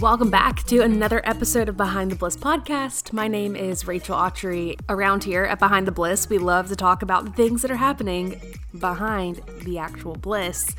Welcome back to another episode of Behind the Bliss podcast. My name is Rachel Autry. Around here at Behind the Bliss, we love to talk about the things that are happening behind the actual bliss.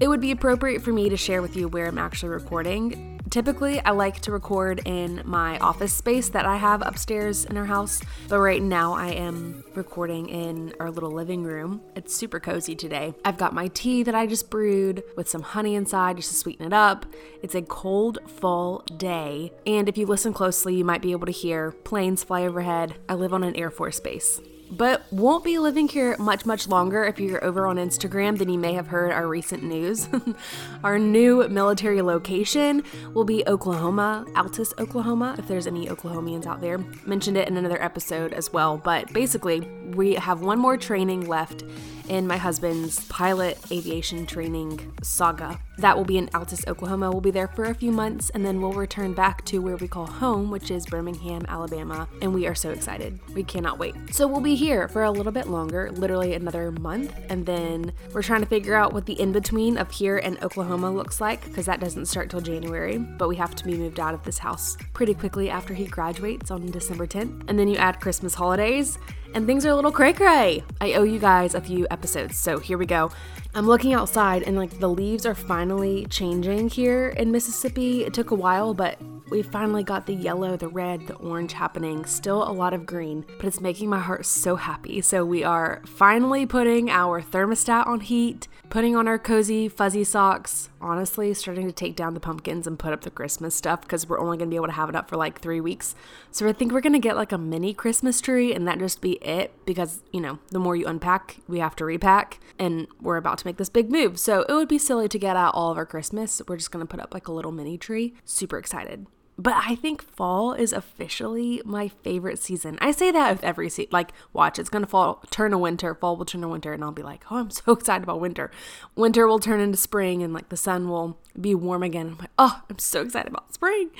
It would be appropriate for me to share with you where I'm actually recording. Typically, I like to record in my office space that I have upstairs in our house, but right now I am recording in our little living room. It's super cozy today. I've got my tea that I just brewed with some honey inside just to sweeten it up. It's a cold fall day, and if you listen closely, you might be able to hear planes fly overhead. I live on an Air Force base but won't be living here much, much longer. If you're over on Instagram, then you may have heard our recent news. our new military location will be Oklahoma, Altus, Oklahoma, if there's any Oklahomians out there. Mentioned it in another episode as well, but basically, we have one more training left in my husband's pilot aviation training saga. That will be in Altus, Oklahoma. We'll be there for a few months and then we'll return back to where we call home, which is Birmingham, Alabama. And we are so excited. We cannot wait. So we'll be here for a little bit longer, literally another month. And then we're trying to figure out what the in between of here and Oklahoma looks like because that doesn't start till January. But we have to be moved out of this house pretty quickly after he graduates on December 10th. And then you add Christmas holidays and things are a little cray cray. I owe you guys a few episodes, so here we go. I'm looking outside and like the leaves are finally changing here in Mississippi. It took a while, but we finally got the yellow, the red, the orange happening. Still a lot of green, but it's making my heart so happy. So we are finally putting our thermostat on heat, putting on our cozy, fuzzy socks. Honestly, starting to take down the pumpkins and put up the Christmas stuff because we're only going to be able to have it up for like three weeks. So I think we're going to get like a mini Christmas tree and that just be it because, you know, the more you unpack, we have to repack. And we're about to make this big move. So it would be silly to get out all of our Christmas. We're just going to put up like a little mini tree. Super excited. But I think fall is officially my favorite season. I say that with every season. Like, watch, it's gonna fall, turn to winter, fall will turn to winter, and I'll be like, oh, I'm so excited about winter. Winter will turn into spring, and like the sun will be warm again. I'm like, oh, I'm so excited about spring.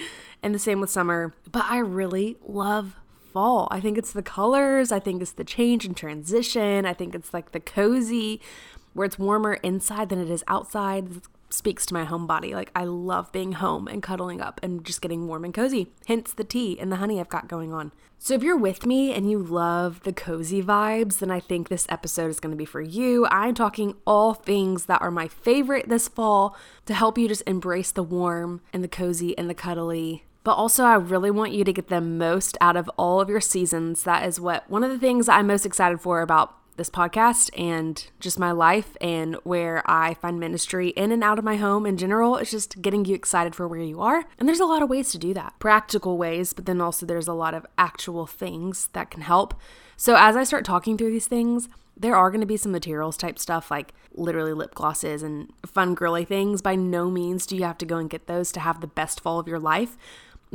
And the same with summer. But I really love fall. I think it's the colors, I think it's the change and transition, I think it's like the cozy where it's warmer inside than it is outside speaks to my home body. Like I love being home and cuddling up and just getting warm and cozy. Hence the tea and the honey I've got going on. So if you're with me and you love the cozy vibes, then I think this episode is going to be for you. I'm talking all things that are my favorite this fall to help you just embrace the warm and the cozy and the cuddly but also I really want you to get the most out of all of your seasons. That is what one of the things I'm most excited for about this podcast and just my life and where I find ministry in and out of my home in general. It's just getting you excited for where you are. And there's a lot of ways to do that practical ways, but then also there's a lot of actual things that can help. So as I start talking through these things, there are going to be some materials type stuff like literally lip glosses and fun girly things. By no means do you have to go and get those to have the best fall of your life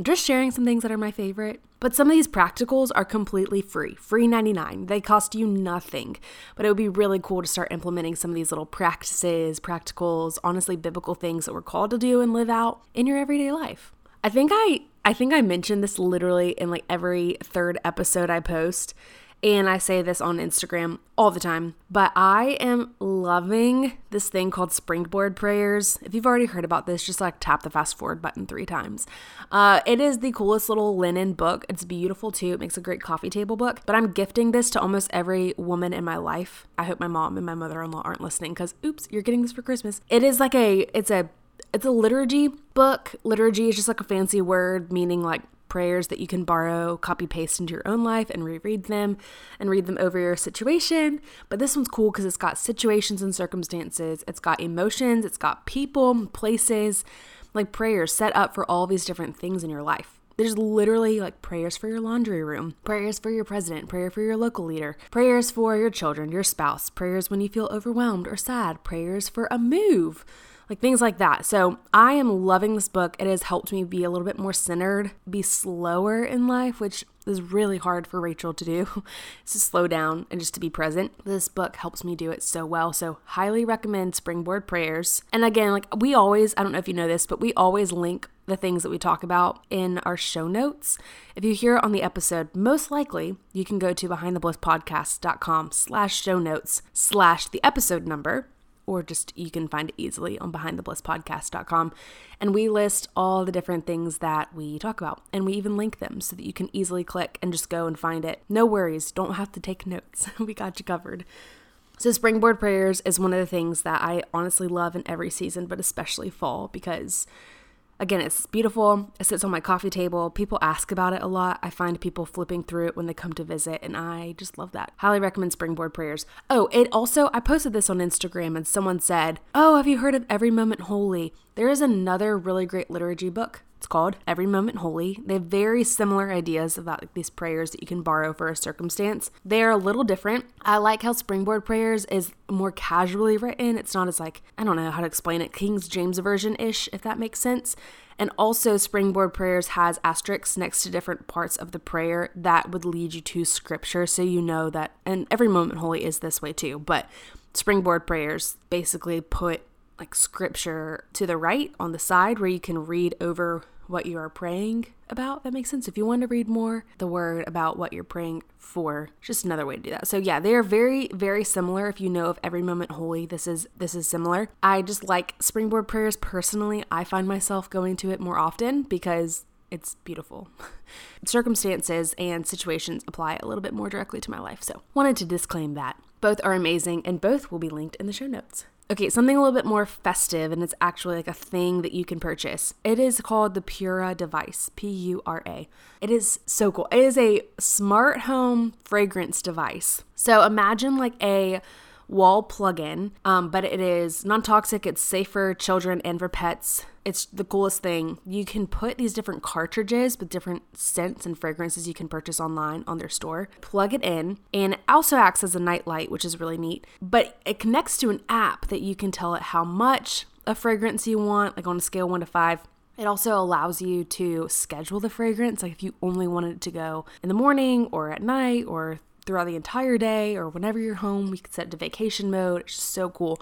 just sharing some things that are my favorite. But some of these practicals are completely free, free 99. They cost you nothing. But it would be really cool to start implementing some of these little practices, practicals, honestly biblical things that we're called to do and live out in your everyday life. I think I I think I mentioned this literally in like every third episode I post and I say this on Instagram all the time, but I am loving this thing called springboard prayers. If you've already heard about this, just like tap the fast forward button three times. Uh, it is the coolest little linen book. It's beautiful too. It makes a great coffee table book, but I'm gifting this to almost every woman in my life. I hope my mom and my mother in law aren't listening because, oops, you're getting this for Christmas. It is like a, it's a, it's a liturgy book. Liturgy is just like a fancy word meaning like prayers that you can borrow, copy paste into your own life and reread them and read them over your situation. But this one's cool because it's got situations and circumstances, it's got emotions, it's got people, places, like prayers set up for all these different things in your life. There's literally like prayers for your laundry room, prayers for your president, prayer for your local leader, prayers for your children, your spouse, prayers when you feel overwhelmed or sad, prayers for a move like things like that. So I am loving this book. It has helped me be a little bit more centered, be slower in life, which is really hard for Rachel to do, to slow down and just to be present. This book helps me do it so well. So, highly recommend Springboard Prayers. And again, like we always, I don't know if you know this, but we always link the things that we talk about in our show notes. If you hear it on the episode, most likely you can go to behindtheblisspodcast.com slash show notes slash the episode number or just you can find it easily on behindtheblisspodcast.com. And we list all the different things that we talk about, and we even link them so that you can easily click and just go and find it. No worries, don't have to take notes. we got you covered. So, springboard prayers is one of the things that I honestly love in every season, but especially fall because Again, it's beautiful. It sits on my coffee table. People ask about it a lot. I find people flipping through it when they come to visit, and I just love that. Highly recommend Springboard Prayers. Oh, it also, I posted this on Instagram, and someone said, Oh, have you heard of Every Moment Holy? There is another really great liturgy book it's called Every Moment Holy. They have very similar ideas about like, these prayers that you can borrow for a circumstance. They are a little different. I like how Springboard Prayers is more casually written. It's not as like, I don't know how to explain it, King's James Version ish, if that makes sense. And also, Springboard Prayers has asterisks next to different parts of the prayer that would lead you to scripture. So you know that, and Every Moment Holy is this way too, but Springboard Prayers basically put like scripture to the right on the side where you can read over what you are praying about. That makes sense. If you want to read more, the word about what you're praying for, just another way to do that. So yeah, they are very, very similar. If you know of every moment holy, this is this is similar. I just like springboard prayers personally. I find myself going to it more often because it's beautiful. Circumstances and situations apply a little bit more directly to my life. So wanted to disclaim that. Both are amazing and both will be linked in the show notes. Okay, something a little bit more festive, and it's actually like a thing that you can purchase. It is called the Pura device, P U R A. It is so cool. It is a smart home fragrance device. So imagine like a wall plug-in, um, but it is non-toxic. It's safe for children and for pets. It's the coolest thing. You can put these different cartridges with different scents and fragrances you can purchase online on their store. Plug it in, and it also acts as a night light, which is really neat. But it connects to an app that you can tell it how much a fragrance you want, like on a scale one to five. It also allows you to schedule the fragrance, like if you only wanted it to go in the morning or at night or throughout the entire day or whenever you're home. We can set it to vacation mode. It's just so cool.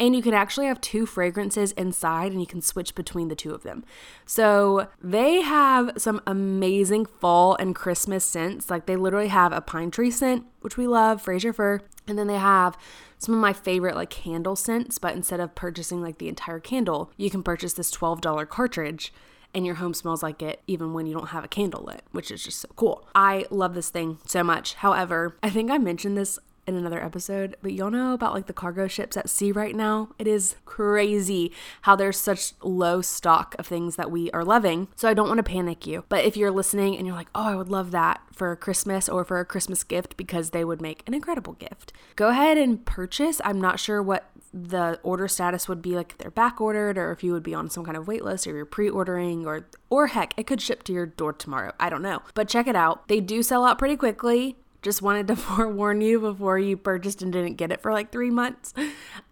And you can actually have two fragrances inside and you can switch between the two of them. So they have some amazing fall and Christmas scents. Like they literally have a pine tree scent, which we love, Fraser Fir. And then they have some of my favorite like candle scents, but instead of purchasing like the entire candle, you can purchase this $12 cartridge and your home smells like it even when you don't have a candle lit, which is just so cool. I love this thing so much. However, I think I mentioned this in another episode, but y'all know about like the cargo ships at sea right now. It is crazy how there's such low stock of things that we are loving. So I don't want to panic you. But if you're listening and you're like, oh, I would love that for Christmas or for a Christmas gift because they would make an incredible gift, go ahead and purchase. I'm not sure what the order status would be like if they're back ordered or if you would be on some kind of wait list or you're pre-ordering or or heck it could ship to your door tomorrow i don't know but check it out they do sell out pretty quickly just wanted to forewarn you before you purchased and didn't get it for like three months.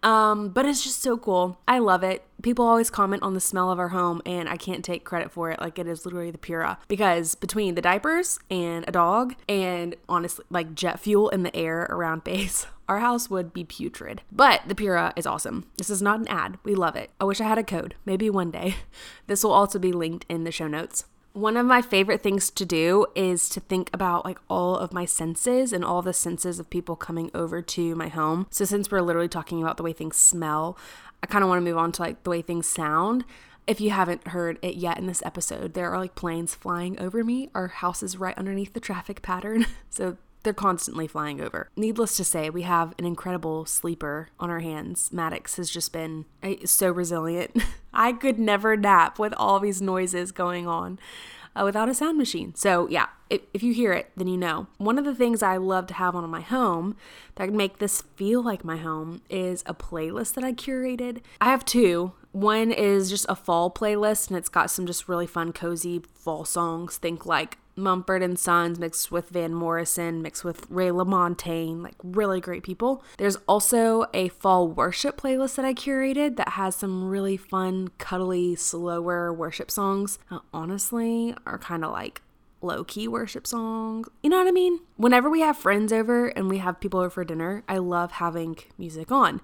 Um, but it's just so cool. I love it. People always comment on the smell of our home, and I can't take credit for it. Like, it is literally the Pura. Because between the diapers and a dog, and honestly, like jet fuel in the air around base, our house would be putrid. But the Pura is awesome. This is not an ad. We love it. I wish I had a code. Maybe one day. This will also be linked in the show notes. One of my favorite things to do is to think about like all of my senses and all the senses of people coming over to my home. So since we're literally talking about the way things smell, I kind of want to move on to like the way things sound. If you haven't heard it yet in this episode, there are like planes flying over me. Our house is right underneath the traffic pattern. So they're constantly flying over. Needless to say, we have an incredible sleeper on our hands. Maddox has just been eh, so resilient. I could never nap with all these noises going on. Uh, without a sound machine. So, yeah, if, if you hear it, then you know. One of the things I love to have on my home that can make this feel like my home is a playlist that I curated. I have two. One is just a fall playlist and it's got some just really fun, cozy fall songs. Think like Mumford and Sons mixed with Van Morrison, mixed with Ray LaMontagne, like really great people. There's also a fall worship playlist that I curated that has some really fun, cuddly, slower worship songs. honestly, are kind of like low key worship songs. You know what I mean? Whenever we have friends over and we have people over for dinner, I love having music on.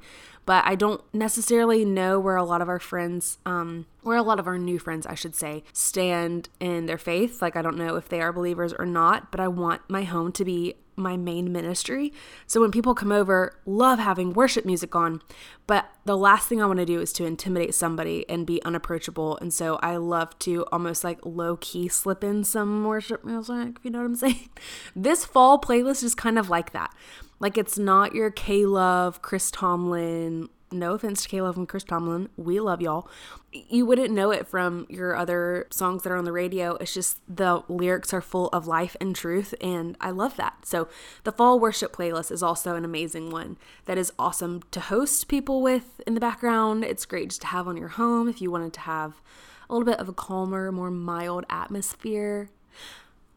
But I don't necessarily know where a lot of our friends, um, where a lot of our new friends, I should say, stand in their faith. Like, I don't know if they are believers or not, but I want my home to be my main ministry. So when people come over, love having worship music on, but the last thing I want to do is to intimidate somebody and be unapproachable. And so I love to almost like low key slip in some worship music, if you know what I'm saying. This fall playlist is kind of like that. Like it's not your K Love, Chris Tomlin, no offense to K Love and Chris Tomlin, we love y'all. You wouldn't know it from your other songs that are on the radio. It's just the lyrics are full of life and truth, and I love that. So, the fall worship playlist is also an amazing one that is awesome to host people with in the background. It's great just to have on your home if you wanted to have a little bit of a calmer, more mild atmosphere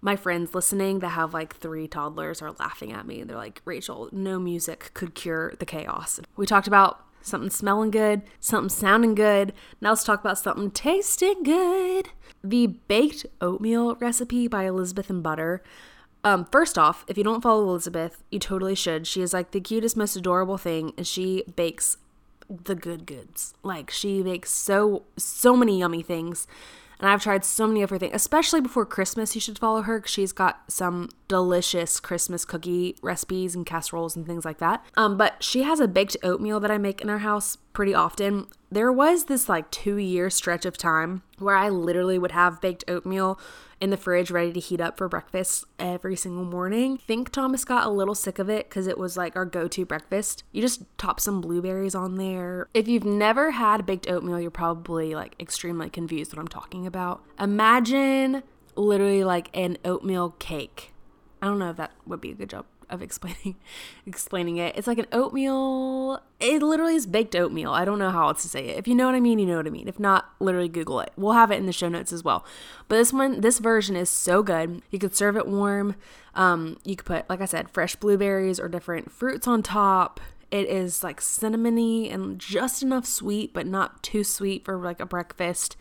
my friends listening that have like three toddlers are laughing at me. They're like, Rachel, no music could cure the chaos. We talked about something smelling good, something sounding good. Now let's talk about something tasting good. The baked oatmeal recipe by Elizabeth and Butter. Um, first off, if you don't follow Elizabeth, you totally should. She is like the cutest, most adorable thing, and she bakes the good goods. Like she makes so so many yummy things. And I've tried so many of her things, especially before Christmas. You should follow her because she's got some delicious Christmas cookie recipes and casseroles and things like that. Um, but she has a baked oatmeal that I make in our house pretty often. There was this like two year stretch of time where I literally would have baked oatmeal in the fridge ready to heat up for breakfast every single morning. Think Thomas got a little sick of it because it was like our go to breakfast. You just top some blueberries on there. If you've never had baked oatmeal, you're probably like extremely confused what I'm talking about. Imagine literally like an oatmeal cake. I don't know if that would be a good job of explaining explaining it. It's like an oatmeal. It literally is baked oatmeal. I don't know how else to say it. If you know what I mean, you know what I mean. If not, literally Google it. We'll have it in the show notes as well. But this one, this version is so good. You could serve it warm. Um, you could put, like I said, fresh blueberries or different fruits on top. It is like cinnamony and just enough sweet, but not too sweet for like a breakfast.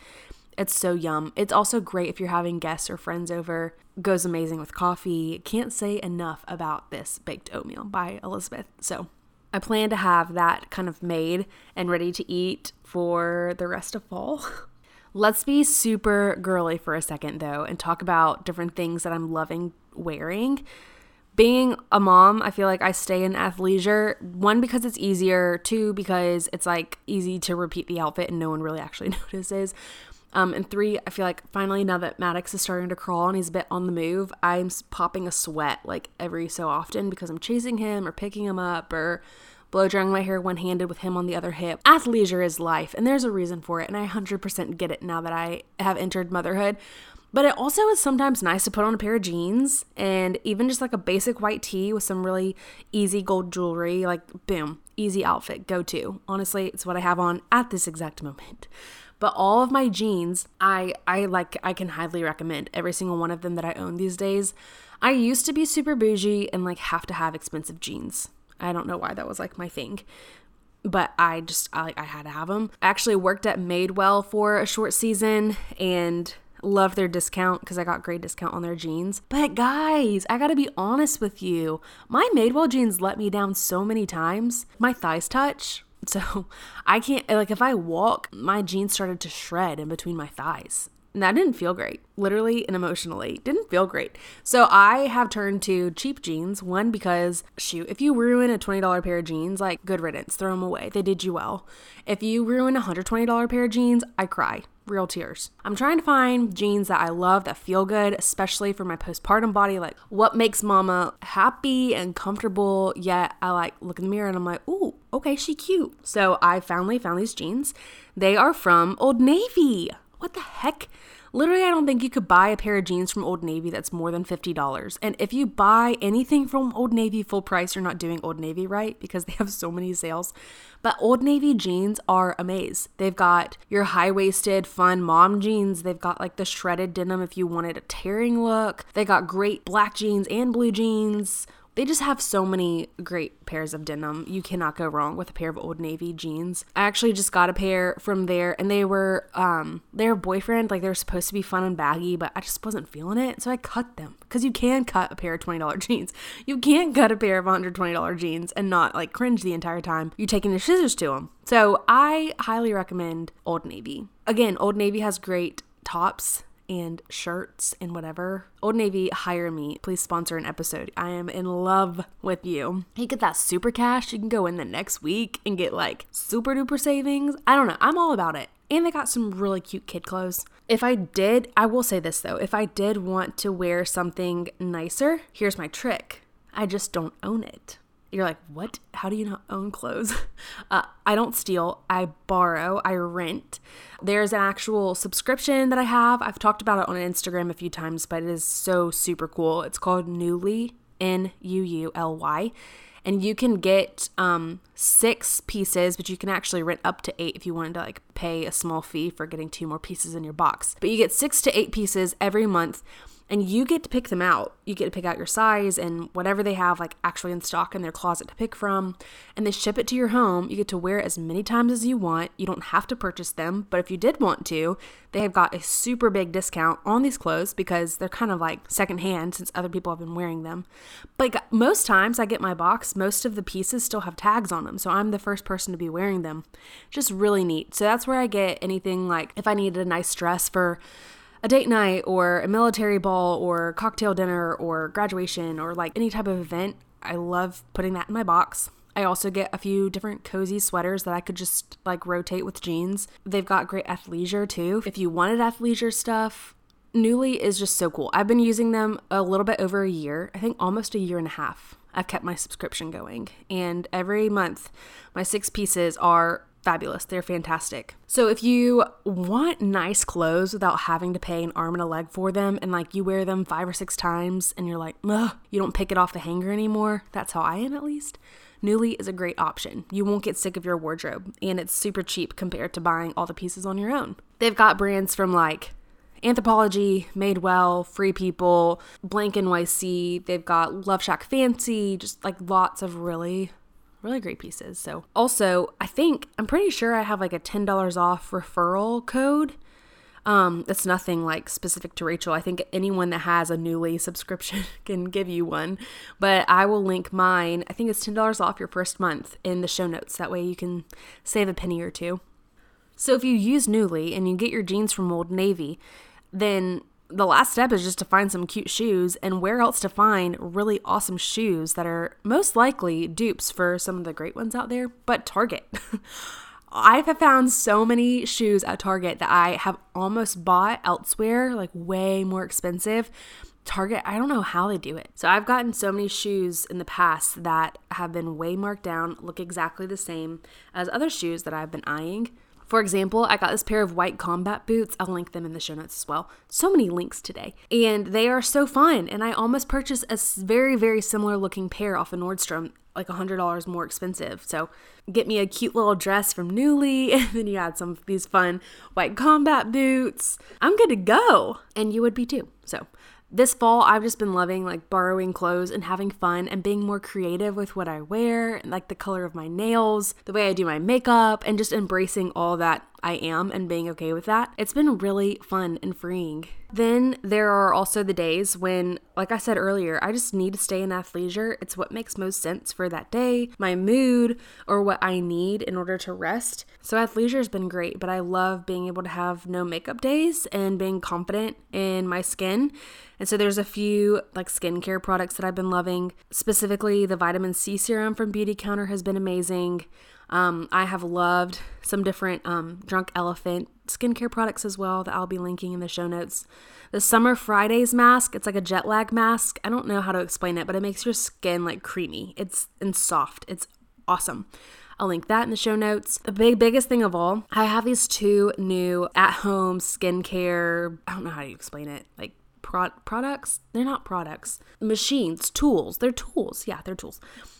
It's so yum. It's also great if you're having guests or friends over. Goes amazing with coffee. Can't say enough about this baked oatmeal by Elizabeth. So I plan to have that kind of made and ready to eat for the rest of fall. Let's be super girly for a second though and talk about different things that I'm loving wearing. Being a mom, I feel like I stay in athleisure. One, because it's easier. Two, because it's like easy to repeat the outfit and no one really actually notices. Um, and three, I feel like finally now that Maddox is starting to crawl and he's a bit on the move, I'm popping a sweat like every so often because I'm chasing him or picking him up or blow drying my hair one handed with him on the other hip. Athleisure is life, and there's a reason for it, and I 100% get it now that I have entered motherhood. But it also is sometimes nice to put on a pair of jeans and even just like a basic white tee with some really easy gold jewelry. Like, boom, easy outfit, go to. Honestly, it's what I have on at this exact moment. But all of my jeans, I I like I can highly recommend every single one of them that I own these days. I used to be super bougie and like have to have expensive jeans. I don't know why that was like my thing. But I just I, I had to have them. I actually worked at Madewell for a short season and love their discount because I got great discount on their jeans. But guys, I gotta be honest with you. My Madewell jeans let me down so many times. My thighs touch. So I can't, like, if I walk, my jeans started to shred in between my thighs. And that didn't feel great, literally and emotionally. Didn't feel great. So I have turned to cheap jeans. One, because shoot, if you ruin a $20 pair of jeans, like good riddance, throw them away. They did you well. If you ruin a $120 pair of jeans, I cry real tears. I'm trying to find jeans that I love that feel good, especially for my postpartum body. Like what makes mama happy and comfortable, yet I like look in the mirror and I'm like, ooh, okay, she cute. So I finally found these jeans. They are from Old Navy. what the heck? Literally, I don't think you could buy a pair of jeans from Old Navy that's more than $50. And if you buy anything from Old Navy full price, you're not doing Old Navy right because they have so many sales. But Old Navy jeans are amazing. They've got your high waisted, fun mom jeans. They've got like the shredded denim if you wanted a tearing look. They got great black jeans and blue jeans they just have so many great pairs of denim. You cannot go wrong with a pair of Old Navy jeans. I actually just got a pair from there and they were um their boyfriend, like they were supposed to be fun and baggy, but I just wasn't feeling it. So I cut them. Because you can cut a pair of $20 jeans. You can't cut a pair of $120 jeans and not like cringe the entire time you're taking the scissors to them. So I highly recommend Old Navy. Again, Old Navy has great tops and shirts and whatever. Old Navy, hire me. Please sponsor an episode. I am in love with you. You get that super cash. You can go in the next week and get like super duper savings. I don't know. I'm all about it. And they got some really cute kid clothes. If I did, I will say this though, if I did want to wear something nicer, here's my trick I just don't own it. You're like, what? How do you not own clothes? Uh, I don't steal, I borrow, I rent. There's an actual subscription that I have. I've talked about it on Instagram a few times, but it is so super cool. It's called Nuuly, N U U L Y. And you can get um, six pieces, but you can actually rent up to eight if you wanted to like pay a small fee for getting two more pieces in your box. But you get six to eight pieces every month and you get to pick them out. You get to pick out your size and whatever they have like actually in stock in their closet to pick from, and they ship it to your home. You get to wear it as many times as you want. You don't have to purchase them, but if you did want to, they have got a super big discount on these clothes because they're kind of like secondhand since other people have been wearing them. But most times I get my box, most of the pieces still have tags on them, so I'm the first person to be wearing them. Just really neat. So that's where I get anything like if I needed a nice dress for a date night or a military ball or cocktail dinner or graduation or like any type of event, I love putting that in my box. I also get a few different cozy sweaters that I could just like rotate with jeans. They've got great athleisure too. If you wanted athleisure stuff, Nuuly is just so cool. I've been using them a little bit over a year, I think almost a year and a half. I've kept my subscription going, and every month my six pieces are fabulous. They're fantastic. So if you want nice clothes without having to pay an arm and a leg for them and like you wear them 5 or 6 times and you're like, "Ugh, you don't pick it off the hanger anymore." That's how I am at least. Nuuly is a great option. You won't get sick of your wardrobe and it's super cheap compared to buying all the pieces on your own. They've got brands from like Anthropologie, Madewell, Free People, Blank NYC. They've got Love Shack Fancy, just like lots of really really great pieces. So, also, I think I'm pretty sure I have like a $10 off referral code. Um, it's nothing like specific to Rachel. I think anyone that has a Nuuly subscription can give you one, but I will link mine. I think it's $10 off your first month in the show notes. That way you can save a penny or two. So if you use Nuuly and you get your jeans from Old Navy, then the last step is just to find some cute shoes and where else to find really awesome shoes that are most likely dupes for some of the great ones out there, but Target. I have found so many shoes at Target that I have almost bought elsewhere, like way more expensive. Target, I don't know how they do it. So I've gotten so many shoes in the past that have been way marked down, look exactly the same as other shoes that I've been eyeing. For example, I got this pair of white combat boots. I'll link them in the show notes as well. So many links today. And they are so fun. And I almost purchased a very, very similar looking pair off of Nordstrom, like $100 more expensive. So get me a cute little dress from Nuuly, and then you add some of these fun white combat boots. I'm good to go. And you would be too. So this fall I've just been loving like borrowing clothes and having fun and being more creative with what I wear, like the color of my nails, the way I do my makeup, and just embracing all that I am and being okay with that. It's been really fun and freeing. Then there are also the days when, like I said earlier, I just need to stay in athleisure. It's what makes most sense for that day, my mood, or what I need in order to rest. So athleisure has been great, but I love being able to have no makeup days and being confident in my skin. And so there's a few like skincare products that I've been loving. Specifically, the vitamin C serum from Beautycounter has been amazing. Um, I have loved some different um, Drunk Elephant skincare products as well that I'll be linking in the show notes. The Summer Fridays mask, it's like a jet lag mask. I don't know how to explain it, but it makes your skin like creamy. It's and soft. It's awesome. I'll link that in the show notes. The big, biggest thing of all, I have these two new at home skincare, I don't know how to explain it, like pro- products. They're not products, machines, tools. They're tools. Yeah, they're tools.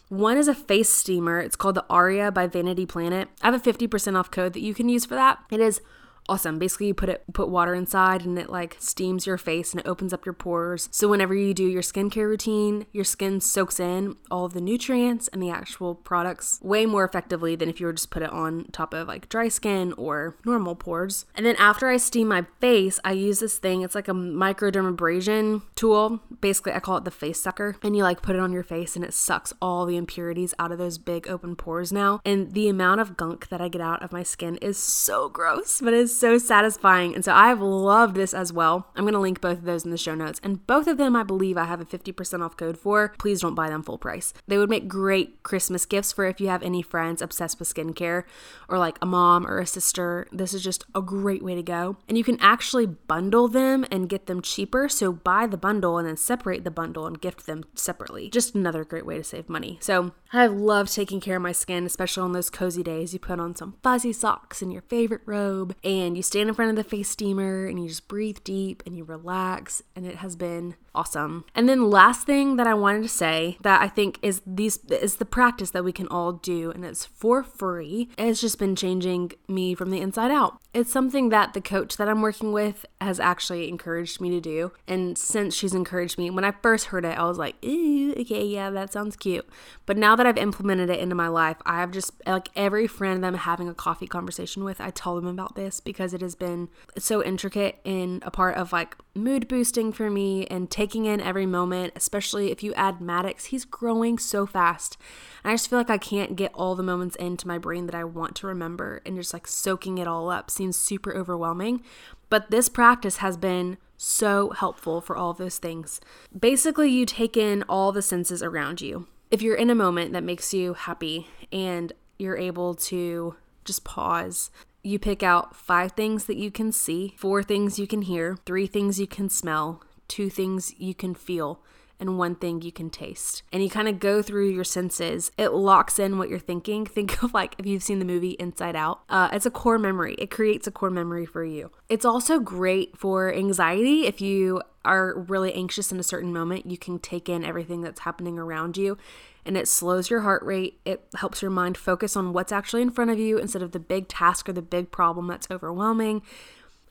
One is a face steamer. It's called the Aria by Vanity Planet. I have a 50% off code that you can use for that. It is awesome. Basically, you put it put water inside and it like steams your face and it opens up your pores. So whenever you do your skincare routine, your skin soaks in all of the nutrients and the actual products way more effectively than if you were just put it on top of like dry skin or normal pores. And then after I steam my face, I use this thing. It's like a microdermabrasion tool. Basically, I call it the face sucker. And you like put it on your face and it sucks all the impurities out of those big open pores now. And the amount of gunk that I get out of my skin is so gross, but it's so satisfying. And so I've loved this as well. I'm going to link both of those in the show notes. And both of them, I believe, I have a 50% off code for. Please don't buy them full price. They would make great Christmas gifts for if you have any friends obsessed with skincare or like a mom or a sister. This is just a great way to go. And you can actually bundle them and get them cheaper. So buy the bundle and then separate the bundle and gift them separately. Just another great way to save money. So I love taking care of my skin, especially on those cozy days. You put on some fuzzy socks and your favorite robe and and you stand in front of the face steamer and you just breathe deep and you relax and it has been awesome. And then last thing that I wanted to say that I think is these is the practice that we can all do and it's for free. It's just been changing me from the inside out. It's something that the coach that I'm working with has actually encouraged me to do. And since she's encouraged me, when I first heard it, I was like, ooh, okay, yeah, that sounds cute. But now that I've implemented it into my life, I have just like every friend that I'm having a coffee conversation with, I tell them about this because it has been so intricate in a part of like mood boosting for me and taking in every moment, especially if you add Maddox. He's growing so fast. And I just feel like I can't get all the moments into my brain that I want to remember and just like soaking it all up seems super overwhelming. But this practice has been so helpful for all those things. Basically, you take in all the senses around you. If you're in a moment that makes you happy and you're able to just pause, you pick out five things that you can see, four things you can hear, three things you can smell, two things you can feel, and one thing you can taste. And you kind of go through your senses. It locks in what you're thinking. Think of like if you've seen the movie Inside Out, uh, it's a core memory. It creates a core memory for you. It's also great for anxiety. If you are really anxious in a certain moment, you can take in everything that's happening around you and it slows your heart rate. It helps your mind focus on what's actually in front of you instead of the big task or the big problem that's overwhelming.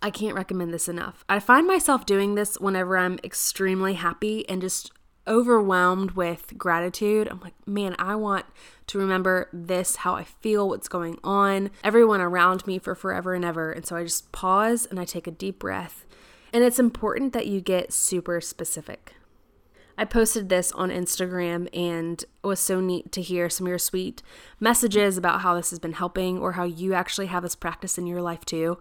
I can't recommend this enough. I find myself doing this whenever I'm extremely happy and just overwhelmed with gratitude. I'm like, man, I want to remember this, how I feel, what's going on, everyone around me for forever and ever. And so I just pause and I take a deep breath. And it's important that you get super specific. I posted this on Instagram and it was so neat to hear some of your sweet messages about how this has been helping or how you actually have this practice in your life too.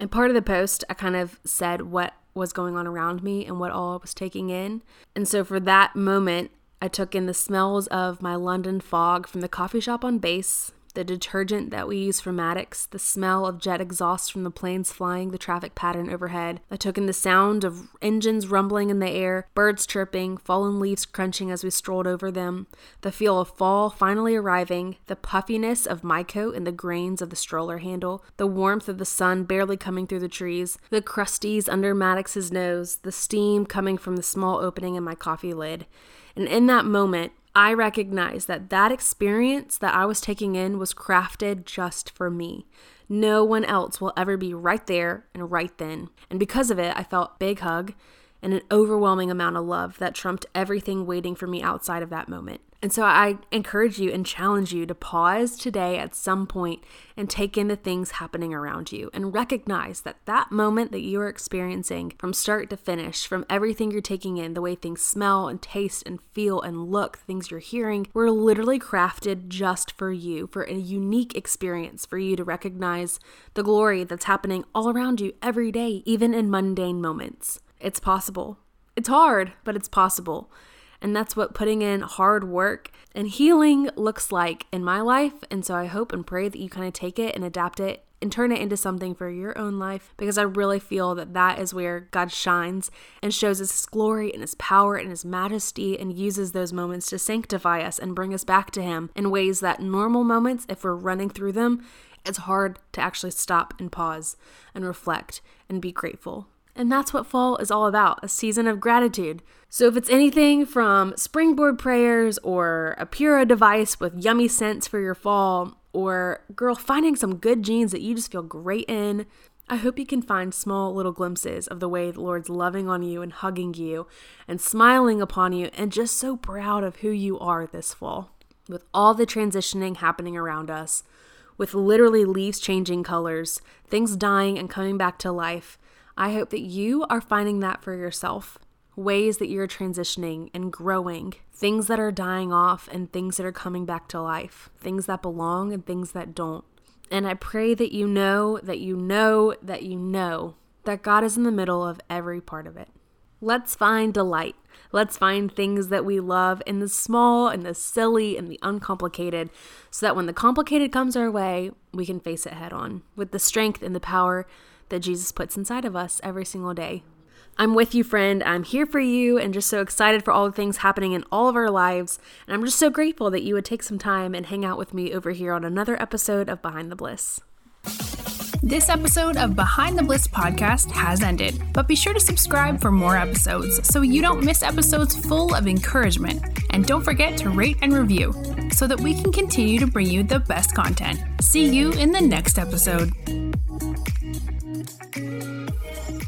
And part of the post, I kind of said what was going on around me and what all I was taking in. And so for that moment, I took in the smells of my London fog from the coffee shop on base, the detergent that we use for Maddox, the smell of jet exhaust from the planes flying the traffic pattern overhead. I took in the sound of engines rumbling in the air, birds chirping, fallen leaves crunching as we strolled over them, the feel of fall finally arriving, the puffiness of my coat and the grains of the stroller handle, the warmth of the sun barely coming through the trees, the crusties under Maddox's nose, the steam coming from the small opening in my coffee lid. And in that moment, I recognized that that experience that I was taking in was crafted just for me. No one else will ever be right there and right then. And because of it, I felt big hug and an overwhelming amount of love that trumped everything waiting for me outside of that moment. And so I encourage you and challenge you to pause today at some point and take in the things happening around you and recognize that that moment that you are experiencing from start to finish, from everything you're taking in, the way things smell and taste and feel and look, things you're hearing, were literally crafted just for you, for a unique experience for you to recognize the glory that's happening all around you every day, even in mundane moments. It's possible. It's hard, but it's possible. And that's what putting in hard work and healing looks like in my life. And so I hope and pray that you kind of take it and adapt it and turn it into something for your own life because I really feel that that is where God shines and shows his glory and his power and his majesty and uses those moments to sanctify us and bring us back to him in ways that normal moments, if we're running through them, it's hard to actually stop and pause and reflect and be grateful. And that's what fall is all about a season of gratitude. So, if it's anything from springboard prayers or a Pura device with yummy scents for your fall, or girl, finding some good jeans that you just feel great in, I hope you can find small little glimpses of the way the Lord's loving on you and hugging you and smiling upon you and just so proud of who you are this fall. With all the transitioning happening around us, with literally leaves changing colors, things dying and coming back to life, I hope that you are finding that for yourself. Ways that you're transitioning and growing, things that are dying off and things that are coming back to life, things that belong and things that don't. And I pray that you know, that you know, that you know that God is in the middle of every part of it. Let's find delight. Let's find things that we love in the small and the silly and the uncomplicated so that when the complicated comes our way, we can face it head on with the strength and the power that Jesus puts inside of us every single day. I'm with you, friend. I'm here for you and just so excited for all the things happening in all of our lives. And I'm just so grateful that you would take some time and hang out with me over here on another episode of Behind the Bliss. This episode of Behind the Bliss podcast has ended, but be sure to subscribe for more episodes so you don't miss episodes full of encouragement. And don't forget to rate and review so that we can continue to bring you the best content. See you in the next episode. thank you